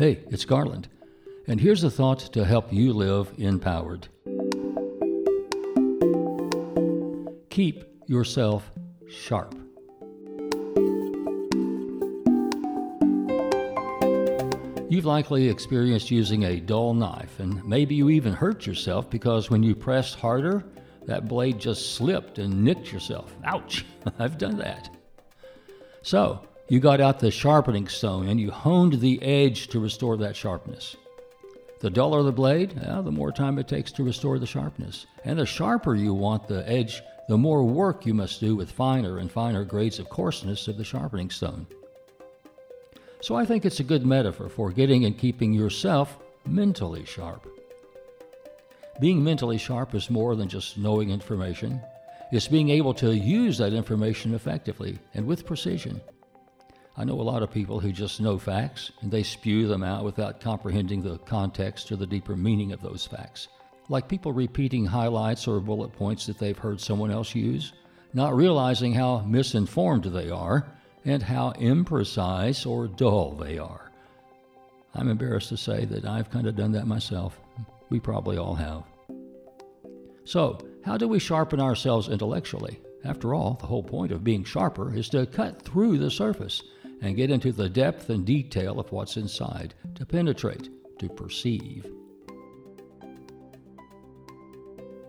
Hey, it's Garland, and here's a thought to help you live empowered. Keep yourself sharp. You've likely experienced using a dull knife, and maybe you even hurt yourself because when you pressed harder, that blade just slipped and nicked yourself. Ouch! I've done that. So, you got out the sharpening stone and you honed the edge to restore that sharpness. The duller the blade, well, the more time it takes to restore the sharpness. And the sharper you want the edge, the more work you must do with finer and finer grades of coarseness of the sharpening stone. So I think it's a good metaphor for getting and keeping yourself mentally sharp. Being mentally sharp is more than just knowing information. It's being able to use that information effectively and with precision. I know a lot of people who just know facts and they spew them out without comprehending the context or the deeper meaning of those facts. Like people repeating highlights or bullet points that they've heard someone else use, not realizing how misinformed they are and how imprecise or dull they are. I'm embarrassed to say that I've kind of done that myself. We probably all have. So, how do we sharpen ourselves intellectually? After all, the whole point of being sharper is to cut through the surface and get into the depth and detail of what's inside, to penetrate, to perceive.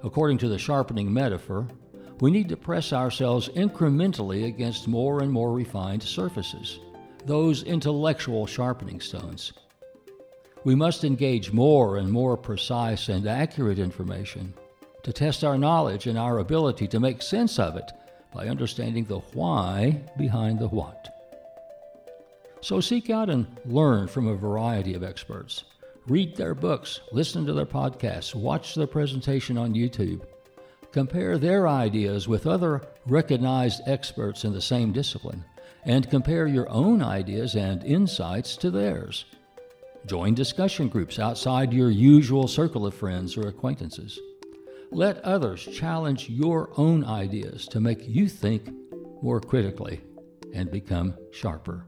According to the sharpening metaphor, we need to press ourselves incrementally against more and more refined surfaces, those intellectual sharpening stones. We must engage more and more precise and accurate information to test our knowledge and our ability to make sense of it by understanding the why behind the what. So seek out and learn from a variety of experts. Read their books, listen to their podcasts, watch their presentation on YouTube, compare their ideas with other recognized experts in the same discipline, and compare your own ideas and insights to theirs. Join discussion groups outside your usual circle of friends or acquaintances. Let others challenge your own ideas to make you think more critically and become sharper.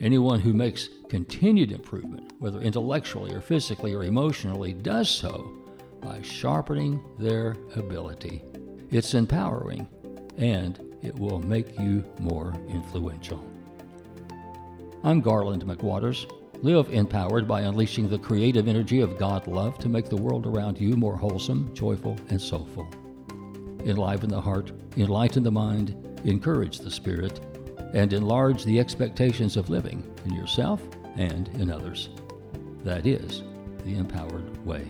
Anyone who makes continued improvement, whether intellectually or physically or emotionally, does so by sharpening their ability. It's empowering and it will make you more influential. I'm Garland McWatters. Live empowered by unleashing the creative energy of God love to make the world around you more wholesome, joyful, and soulful. Enliven the heart, enlighten the mind, encourage the spirit, and enlarge the expectations of living in yourself and in others. That is the empowered way.